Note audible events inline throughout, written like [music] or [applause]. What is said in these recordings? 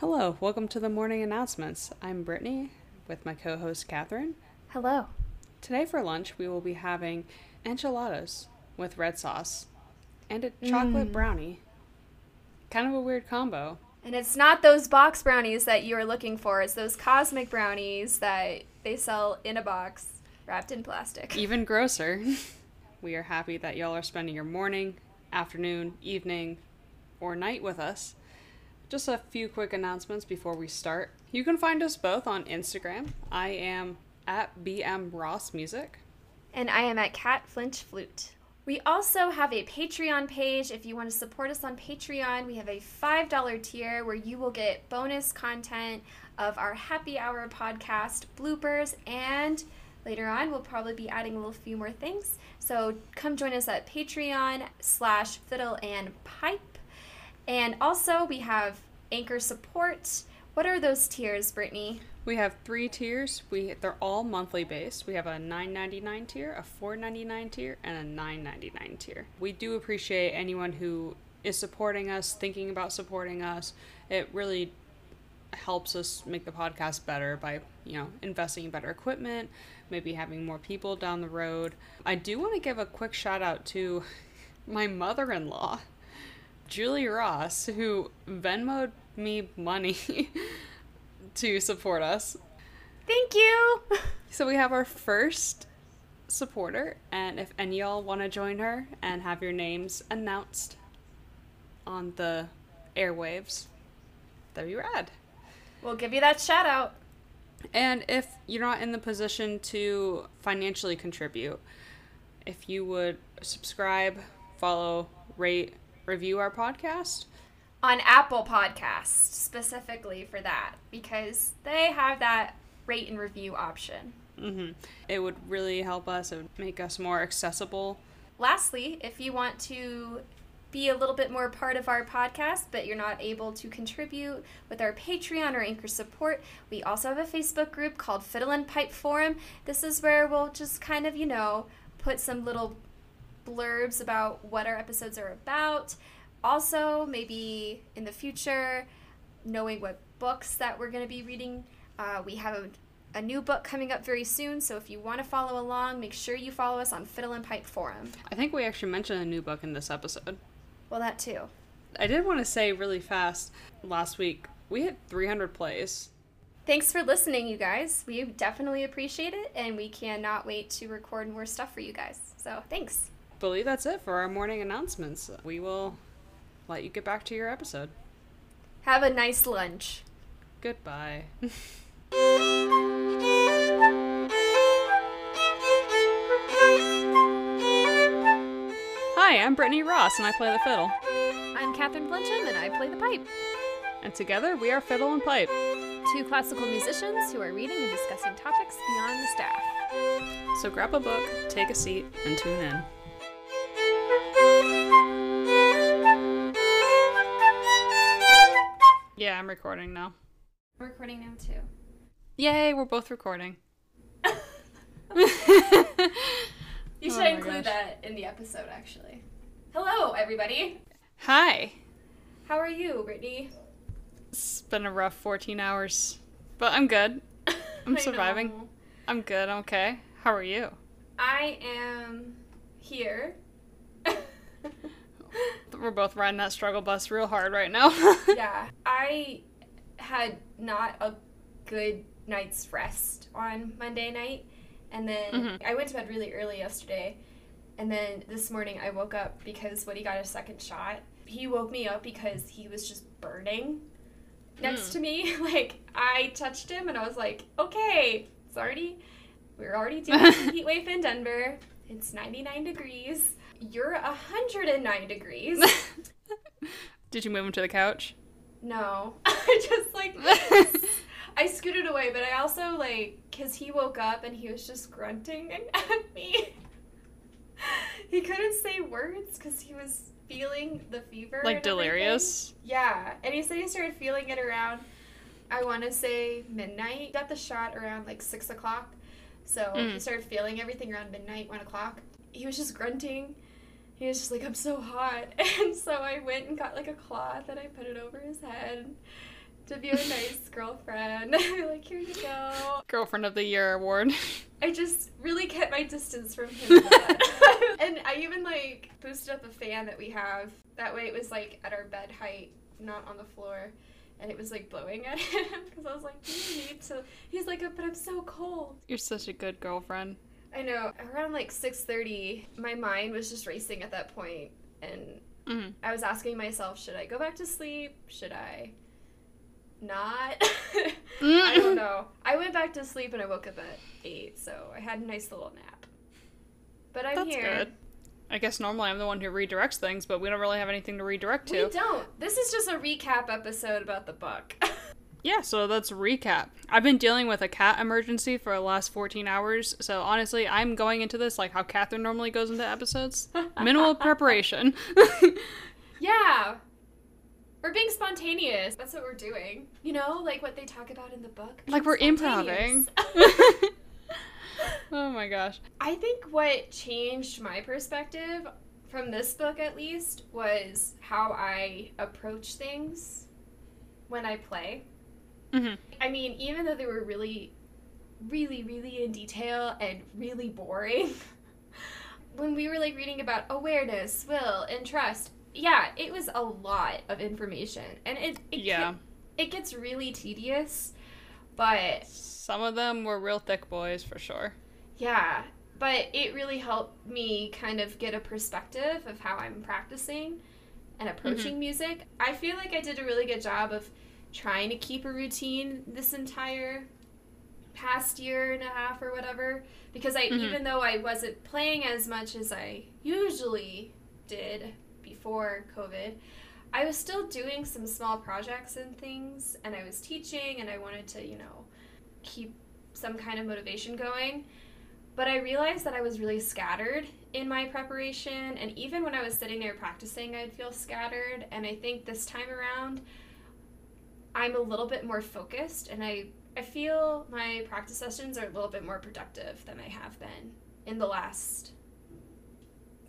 Hello, welcome to the morning announcements. I'm Brittany with my co host Catherine. Hello. Today for lunch, we will be having enchiladas with red sauce and a mm. chocolate brownie. Kind of a weird combo. And it's not those box brownies that you are looking for, it's those cosmic brownies that they sell in a box wrapped in plastic. Even grosser. [laughs] we are happy that y'all are spending your morning, afternoon, evening, or night with us. Just a few quick announcements before we start. You can find us both on Instagram. I am at BM Ross Music. And I am at Cat Flinch Flute. We also have a Patreon page. If you want to support us on Patreon, we have a $5 tier where you will get bonus content of our happy hour podcast bloopers and later on we'll probably be adding a little few more things. So come join us at Patreon slash fiddle and pipe. And also we have anchor support. What are those tiers, Brittany? We have three tiers. We they're all monthly based. We have a nine ninety nine tier, a four ninety nine tier, and a nine ninety nine tier. We do appreciate anyone who is supporting us, thinking about supporting us. It really helps us make the podcast better by you know investing in better equipment, maybe having more people down the road. I do want to give a quick shout out to [laughs] my mother in law, Julie Ross, who Venmoed me money. [laughs] to support us. Thank you. [laughs] So we have our first supporter, and if any y'all want to join her and have your names announced on the airwaves, that'd be rad. We'll give you that shout out. And if you're not in the position to financially contribute, if you would subscribe, follow, rate, review our podcast, on Apple Podcasts specifically for that because they have that rate and review option. Mm-hmm. It would really help us. It would make us more accessible. Lastly, if you want to be a little bit more part of our podcast, but you're not able to contribute with our Patreon or Anchor support, we also have a Facebook group called Fiddle and Pipe Forum. This is where we'll just kind of, you know, put some little blurbs about what our episodes are about. Also, maybe in the future, knowing what books that we're going to be reading. Uh, we have a a new book coming up very soon, so if you want to follow along, make sure you follow us on Fiddle and Pipe Forum. I think we actually mentioned a new book in this episode. Well, that too. I did want to say really fast last week, we hit 300 plays. Thanks for listening, you guys. We definitely appreciate it, and we cannot wait to record more stuff for you guys. So, thanks. I believe that's it for our morning announcements. We will let you get back to your episode. Have a nice lunch. Goodbye. Hi, I'm Brittany Ross and I play the fiddle. I'm Catherine Flinchum and I play the pipe. And together we are Fiddle and Pipe. Two classical musicians who are reading and discussing topics beyond the staff. So grab a book, take a seat, and tune in. Recording now. We're recording now too. Yay, we're both recording. [laughs] [laughs] You oh should Oh include gosh. that in the episode, actually. Hello, everybody. Hi. How are you, Brittany? It's been a rough 14 hours, but I'm good. [laughs] I'm surviving. know. I'm good. I'm okay. How are you? I am here. We're both riding that struggle bus real hard right now. [laughs] yeah, I had not a good night's rest on Monday night, and then Mhm. I went to bed really early yesterday, and then this morning I woke up because Woody got a second shot. He woke me up because he was just burning next Mm. to me. [laughs] Like I touched him, and I was like, "Okay, it's already we're already doing the [laughs] heat wave in Denver. It's 99 degrees. You're 109 degrees." [laughs] Did you move him to the couch? No. [laughs] I just like [laughs] I scooted away, but I also like cuz he woke up and he was just grunting and at me. he couldn't say words cuz he was feeling the fever. like and everything. delirious? Yeah, and he said he started feeling it around I want to say midnight. Got the shot around like six o'clock, so he Mm. started feeling everything around midnight, one o'clock. He was just grunting. He was just like, "I'm so hot," [laughs] and so I went and got like a cloth and I put it over his head to be a nice [laughs] girlfriend. [laughs] like, here you go. Girlfriend of the Year award. I just really kept my distance from him. and I even like boosted up a fan that we have. That way it was like at our bed height, not on the floor. And it was like blowing at him because I was like, "Do you need to?" He's like, "But I'm so cold." You're such a good girlfriend. I know. Around like 6:30, my mind was just racing at that point, and Mhm. I was asking myself, should I go back to sleep? Should I not? Mm. [laughs] I don't know. I went back to sleep and I woke up at 8, so I had a nice little nap. But I'm That's here. good. I guess normally I'm the one who redirects things, but we don't really have anything to redirect to. We don't. This is just a recap episode about the book. [laughs] Yeah, so let's recap. I've been dealing with a cat emergency for the last 14 hours, so honestly, I'm going into this like how Catherine normally goes into episodes. [laughs] Minimal preparation. [laughs] yeah. We're being spontaneous. That's what we're doing. You know, like what they talk about in the book. like we're improvising. [laughs] oh my gosh. I think what changed my perspective from this book at least was how I approach things when I play. Hmm I mean, even though they were really, really, really in detail and really boring, [laughs] when we were like reading about awareness, will, and trust, yeah, it was a lot of information, and it it, Yeah. get- it gets really tedious, but Some of them were real thick boys for sure. yeah, but it really helped me kind of get a perspective of how I'm practicing and approaching music. I feel like I did a really good job of trying to keep a routine this entire past year and a half or whatever because I Mhm. even though I wasn't playing as much as I usually did before COVID, I was still doing some small projects and things and I was teaching and I wanted to, you know, keep some kind of motivation going. But I realized that I was really scattered in my preparation, and even when I was sitting there practicing, I'd feel scattered. And I think this time around, I'm a little bit more focused, and I, I feel my practice sessions are a little bit more productive than I have been in the last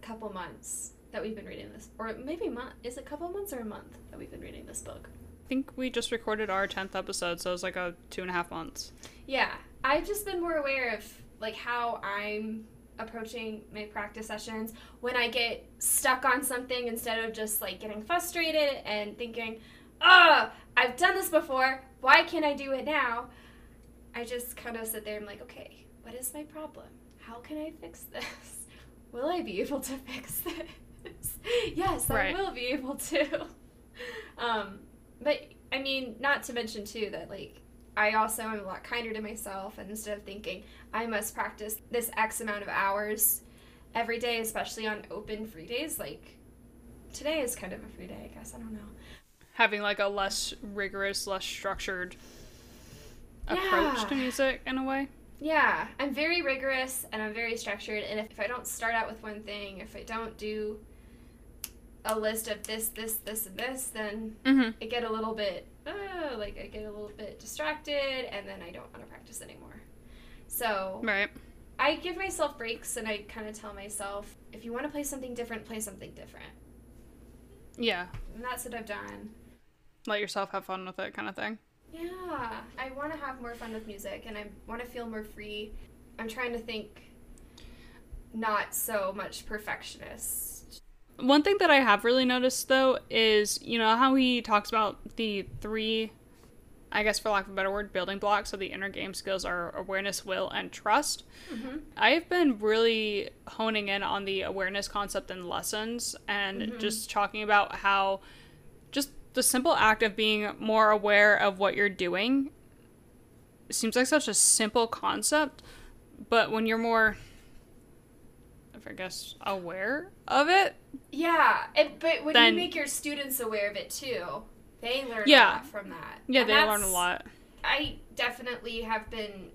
couple months that we've been reading this. Or maybe month. Is it a couple months or a month that we've been reading this book? I think we just recorded our 10th episode, so it was like a two and a half months. Yeah, I've just been more aware of like how I'm approaching my practice sessions when I get stuck on something instead of just like getting frustrated and thinking, "Ah, I've done this before. Why can't I do it now?" I just kind of sit there and I'm like, "Okay, what is my problem? How can I fix this? [laughs] Will I be able to fix [laughs] this?" yes, Right. I will be able to. [laughs] um, but I mean, not to mention too that like I also am a lot kinder to myself, and instead of thinking I must practice this X amount of hours every day, especially on open free days, like today is kind of a free day, I guess. I don't know. Having like a less rigorous, less structured approach Yeah. to music in a way. Yeah, I'm very rigorous and I'm very structured, and if, if I don't start out with one thing, if I don't do a list of this, this, this, and this, then Mm-hmm. I get a little bit, uh, like I get a little bit distracted, and then I don't want to practice anymore. So Right. I give myself breaks, and I kind of tell myself, if you want to play something different, play something different. Yeah. And that's what I've done. Let yourself have fun with it, kind of thing. Yeah, I want to have more fun with music, and I want to feel more free. I'm trying to think not so much perfectionist. One thing that I have really noticed though is, you know, how he talks about the three, I guess for lack of a better word, building blocks of the inner game skills are awareness, will, and trust. Mm-hmm. I've been really honing in on the awareness concept in lessons and Mhm. just talking about how the simple act of being more aware of what you're doing seems like such a simple concept, but when you're more, I guess, aware of it, Yeah, and, but when Then- you make your students aware of it too, they learn Yeah. a lot from that. yeah, And they learn a lot. I definitely have been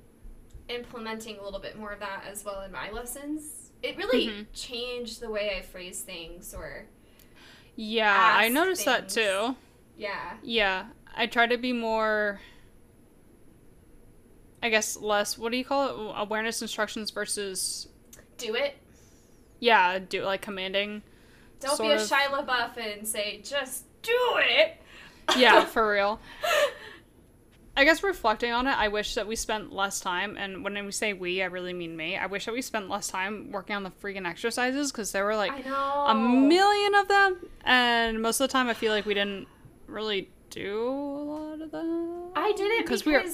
implementing a little bit more of that as well in my lessons. It really Mhm. changed the way I phrase things, or Yeah, I noticed that too. Yeah, Yeah, I try to be more. I guess less. What do you call it? Awareness instructions versus do it. yeah, do like commanding. Don't be a of- Shia LaBeouf and say just do it. Yeah, [laughs] for real. I guess reflecting on it, I wish that we spent less time, and when we say we, I really mean me. I wish that we spent less time working on the freaking exercises because there were like a million of them, and most of the time I feel like we didn't really do a lot of them. I did it because we're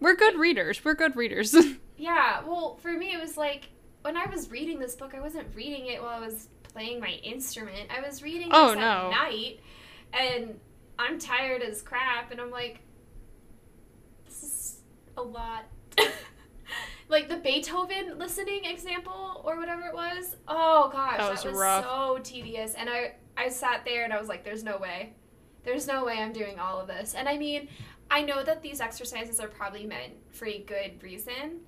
we're good readers. We're good readers. [laughs] yeah. Well, for me, it was like when I was reading this book, I wasn't reading it while I was playing my instrument. I was reading Oh, this at no. night, and I'm tired as crap, and I'm like, this is a lot. [laughs] like the Beethoven listening example or whatever it was. Oh gosh, That that was was, rough. so tedious. And I I sat there and I was like, there's no way. There's no way I'm doing all of this. And I mean, I know that these exercises are probably meant for a good reason.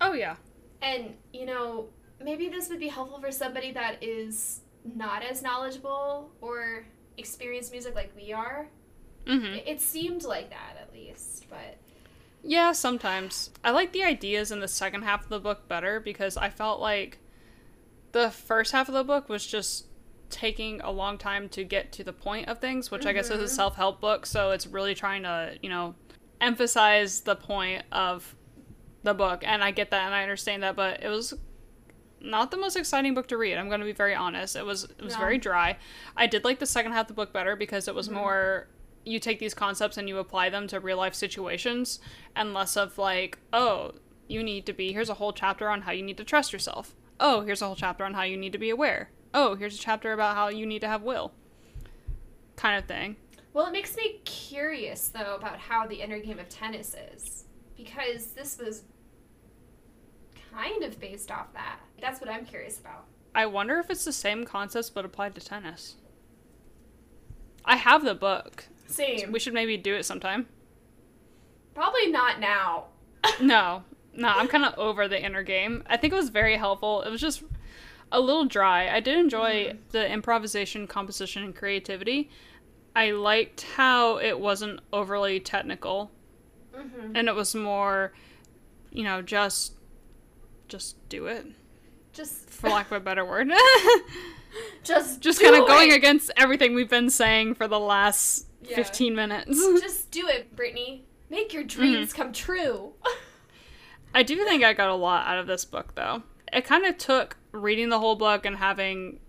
oh yeah. And, you know, maybe this would be helpful for somebody that is not as knowledgeable or experienced music like we are. hmm It, it seemed like that at least, but Yeah, sometimes. I like the ideas in the second half of the book better because I felt like the first half of the book was just taking a long time to get to the point of things, which I guess is a Mhm. self help book, so it's really trying to, you know, emphasize the point of the book. And I get that and I understand that, but it was not the most exciting book to read. I'm going to be very honest. It was it was No. very dry. I did like the second half of the book better because it was Mhm. more you take these concepts and you apply them to real life situations and less of like, oh, you need to be here's a whole chapter on how you need to trust yourself. Oh, here's a whole chapter on how you need to be aware. Oh, here's a chapter about how you need to have will. Kind of thing. Well, it makes me curious though about how the inner game of tennis is because this was kind of based off that. That's what I'm curious about. I wonder if it's the same concepts but applied to tennis. I have the book. Same. We should maybe do it sometime. Probably not now. [laughs] No, no, I'm kind of over the inner game. I think it was very helpful. It was just a little dry. I did enjoy Mhm. the improvisation, composition, and creativity. I liked how it wasn't overly technical, hmm and it was more, you know, just, just do it, Just for lack of a better [laughs] word. [laughs] just just kind of going against everything we've been saying for the last Yeah. 15 minutes. [laughs] Just do it, Brittany. Make your Mm-hmm. dreams come true. I do think I got a lot out of this book, though. It kind of took reading the whole book and having.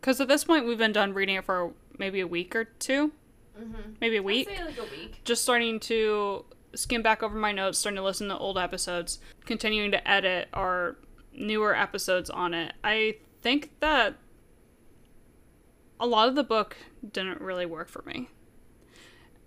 Because at this point, we've been done reading it for maybe a week or two, mm-hmm. maybe a week. Like a week. Just starting to skim back over my notes, starting to listen to old episodes, continuing to edit our newer episodes on it. I think that a lot of the book didn't really work for me.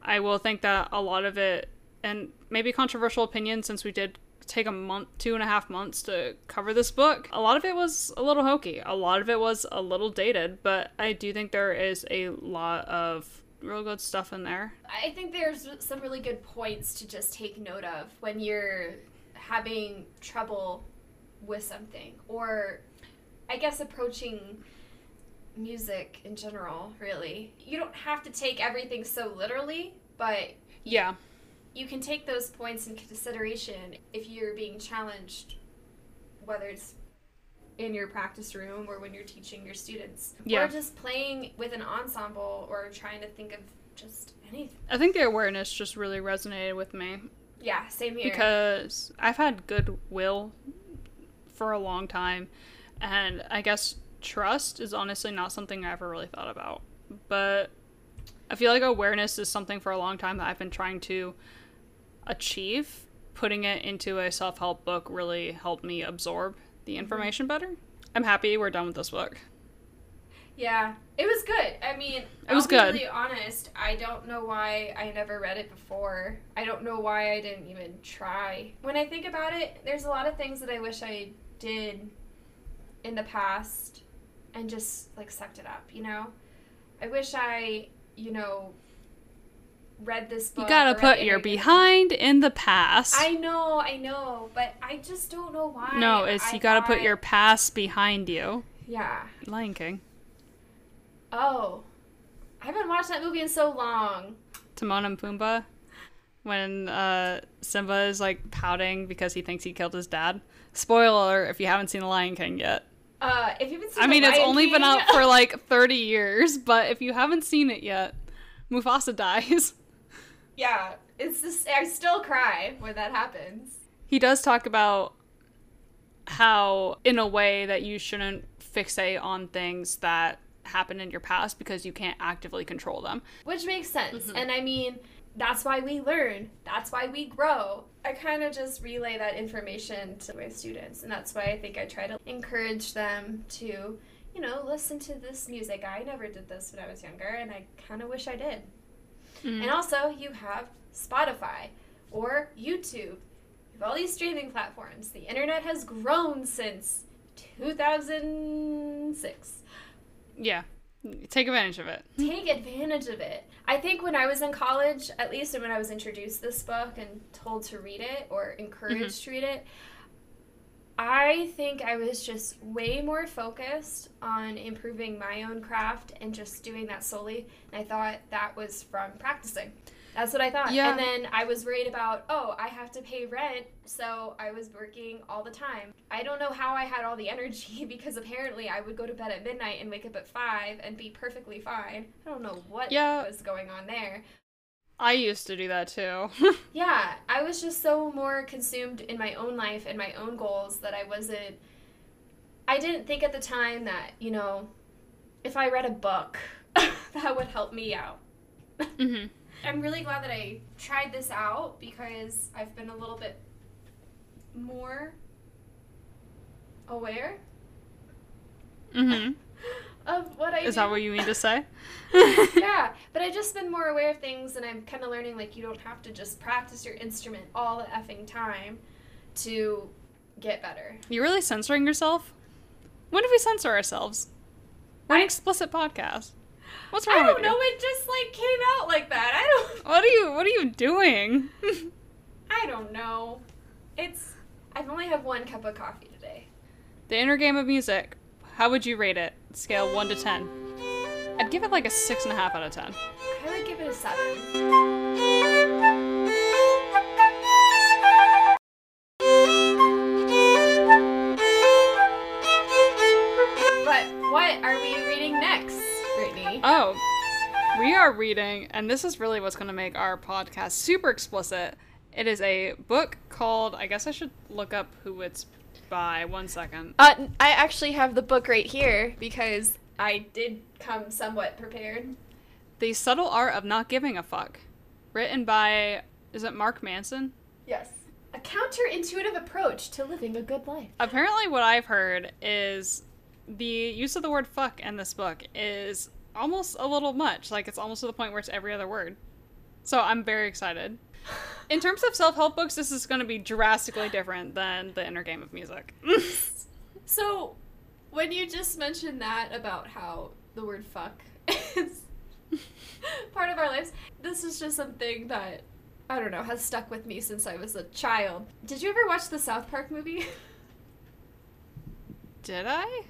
I will think that a lot of it, and maybe controversial opinion since we did take a month, two and a half months to cover this book, a lot of it was a little hokey. A lot of it was a little dated, but I do think there is a lot of real good stuff in there. I think there's some really good points to just take note of when you're having trouble with something, or I guess approaching music in general, really. You don't have to take everything so literally, but Yeah. You can take those points in consideration if you're being challenged, whether it's in your practice room or when you're teaching your students, Yeah. or just playing with an ensemble or trying to think of just anything. I think the awareness just really resonated with me Yeah, same here. because I've had goodwill for a long time, and I guess trust is honestly not something I ever really thought about. But I feel like awareness is something for a long time that I've been trying to achieve. Putting it into a self help book really helped me absorb the mm-hmm. information better. I'm happy we're done with this book. yeah, it was good. I mean, It was good. Be really honest, I don't know why I never read it before. I don't know why I didn't even try. When I think about it, there's a lot of things that I wish I did in the past and just like sucked it up, you know? I wish I, you know, read this book. You gotta put your behind in the past. I know, I know, but I just don't know why. no, it's I you gotta put your past behind you. Yeah. Lion King. Oh. I haven't watched that movie in so long. Timon and Pumbaa when uh, Simba is like pouting because he thinks he killed his dad. Spoiler if you haven't seen The Lion King yet. Uh, if you haven't seen I mean, The it's Lion only been out [laughs] for like 30 years, but if you haven't seen it yet, Mufasa dies. [laughs] yeah, it's just I still cry when that happens. He does talk about how, in a way, that you shouldn't fixate on things that happened in your past because you can't actively control them. Which makes sense. Mm-hmm. And I mean, that's why we learn. That's why we grow. I kind of just relay that information to my students, and that's why I think I try to encourage them to, you know, listen to this music. I never did this when I was younger, and I kind of wish I did. Mm-hmm. And also, you have Spotify or YouTube. You have all these streaming platforms. The internet has grown since 2006. Yeah. Take advantage of it. Take advantage of it. I think when I was in college, at least when I was introduced to this book and told to read it or encouraged mm-hmm. to read it, I think I was just way more focused on improving my own craft and just doing that solely. And I thought that was from practicing. That's what I thought. Yeah. And then I was worried about, oh, I have to pay rent, so I was working all the time. I don't know how I had all the [laughs] energy because apparently I would go to bed at midnight and wake up at 5 and be perfectly fine. I don't know what yeah. was going on there. I used to do that too. [laughs] yeah, I was just so more consumed in my own life and my own goals that I wasn't I didn't think at the time that, you know, if I read a book, [laughs] that would help me out. hmm [laughs] I'm really glad that I tried this out because I've been a little bit more aware mm-hmm. Of what I Is do. that what you mean to say? [laughs] yeah, but I've just been more aware of things and I'm kind of learning like you don't have to just practice your instrument all the effing time to get better. You're really censoring yourself? When do we censor ourselves? We're an explicit podcast. What's wrong? With I don't know. It just like came out like that. I don't. [laughs] What are you? What are you doing? [laughs] I don't know. It's. I've only had one cup of coffee today. The inner game of music. How would you rate it? Scale one to ten. I'd give it like a six and a half out of ten. I would give it a seven. Oh, we are reading, and this is really what's going to make our podcast super explicit. It is a book called, I guess I should look up who it's by. One second. Uh, I actually have the book right here because I did come somewhat prepared. The Subtle Art of Not Giving a Fuck. Written by, is it Mark Manson? Yes. A counterintuitive approach to living a good life. Apparently, what I've heard is the use of the word fuck in this book is almost a little much. Like it's almost to the point where it's every other word. So I'm very excited. In terms of self help books, this is going to be drastically different than the inner game of music. [laughs] so, when you just mentioned that about how the word fuck [laughs] is part of our lives, this is just something that I don't know has stuck with me since I was a child. Did you ever watch the South Park movie? [laughs] Did I?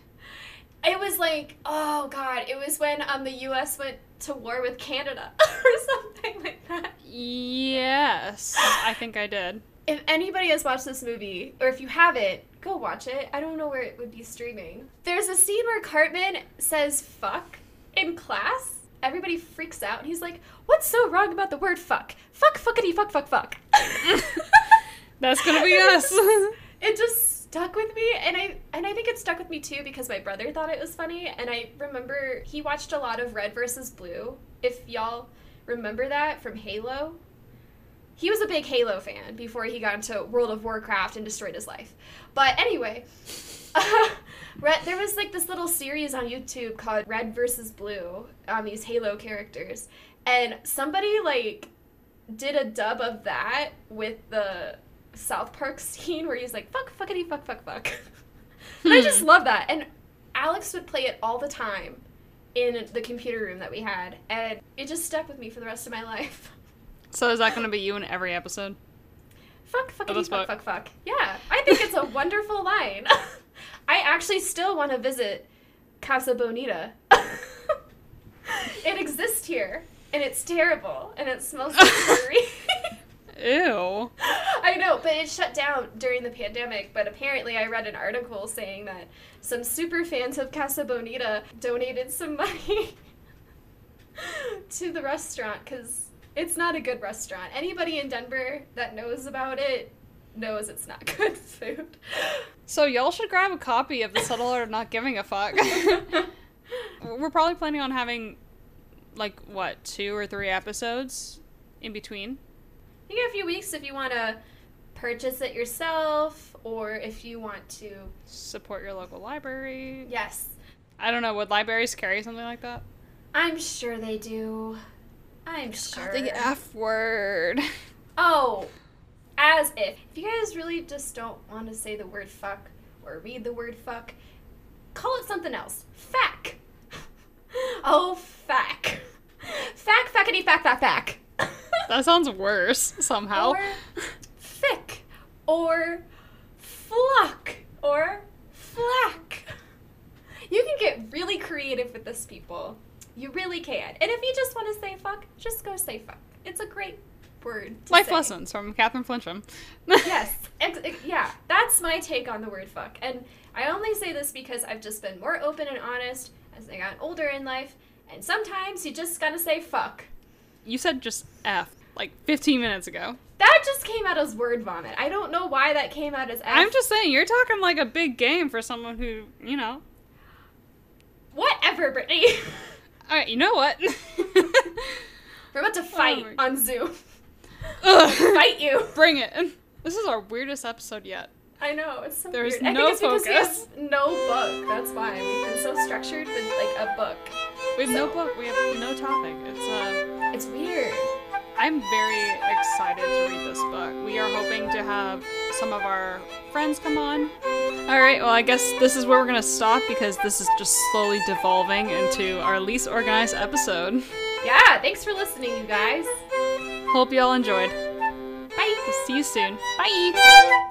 It was like, oh god, it was when um the U.S. went to war with Canada [laughs] or something like that. Yes, I think I did. If anybody has watched this movie, or if you haven't, go watch it. I don't know where it would be streaming. There's a scene where Cartman says "fuck" in class. Everybody freaks out, and he's like, "What's so wrong about the word fuck? Fuck, fuckity, fuck, fuck, fuck." [laughs] That's gonna be [laughs] us. it just stuck with me and I and I think it stuck with me too because my brother thought it was funny and I remember he watched a lot of Red versus Blue. If y'all remember that from Halo. He was a big Halo fan before he got into World of Warcraft and destroyed his life. But anyway, [laughs] Red, there was like this little series on YouTube called Red versus Blue on these Halo characters. And somebody like did a dub of that with the South Park scene where he's like, fuck, fuckity, fuck, fuck, fuck. [laughs] and I just hmm. love that. And Alex would play it all the time in the computer room that we had. And it just stuck with me for the rest of my [laughs] life. So is that going to be you in every episode? Fuck, fuckity, fuck, fuck, fuck. Yeah, I think it's a wonderful [laughs] line. I actually still want to visit Casa Bonita. it exists here, and it's terrible, and it smells like. Ew. [laughs] I know, but it shut down during the pandemic. But apparently, I read an article saying that some super fans of Casa Bonita donated some [laughs] money to the restaurant because It's not a good restaurant. Anybody in Denver that knows about it knows it's not [laughs] good food. So y'all should grab a copy of The Subtle Art of Not Giving a Fuck. We're probably planning on having like what, two or three episodes in between. You get a few weeks if you want to purchase it yourself or if you want to. Support your local library. Yes, I don't know, would libraries carry something like that? I'm sure they do. I'm sure. The F word. [laughs] Oh, as if. If you guys really just don't want to say the word fuck or read the word fuck, call it something else. Fack. [laughs] oh, fack. Fack, fackety, fack, fack, fack. That sounds worse somehow. Or thick. Or fluck. Or flack. You can get really creative with this, people. You really can. And if you just want to say fuck, just go say fuck. It's a great word. Life say. lessons from Catherine Flinchum. yes, ex- [laughs] ex- yeah, that's my take on the word fuck. And I only say this because I've just been more open and honest as I got older in life. And sometimes you just gotta say fuck. You said just F like 15 minutes ago. That just came out as word vomit. I don't know why that came out as F. I'm just saying, you're talking like a big game for someone who, you know. Whatever, Brittany. [laughs] Alright, you know what? [laughs] We're about to fight my- on Zoom. [laughs] Fight you. Bring it. This is our weirdest episode yet. I know, it's so There's weird. I no think it's because we focus. have no book. That's why. We've been so structured with like a book. We have no book, we have no topic. It's uh It's weird. I'm very excited to read this book. We are hoping to have some of our friends come on. Alright, well, I guess this is where we're gonna stop because this is just slowly devolving into our least organized episode. Yeah, thanks for listening, you guys. Hope y'all enjoyed. Bye. We'll see you soon. Bye!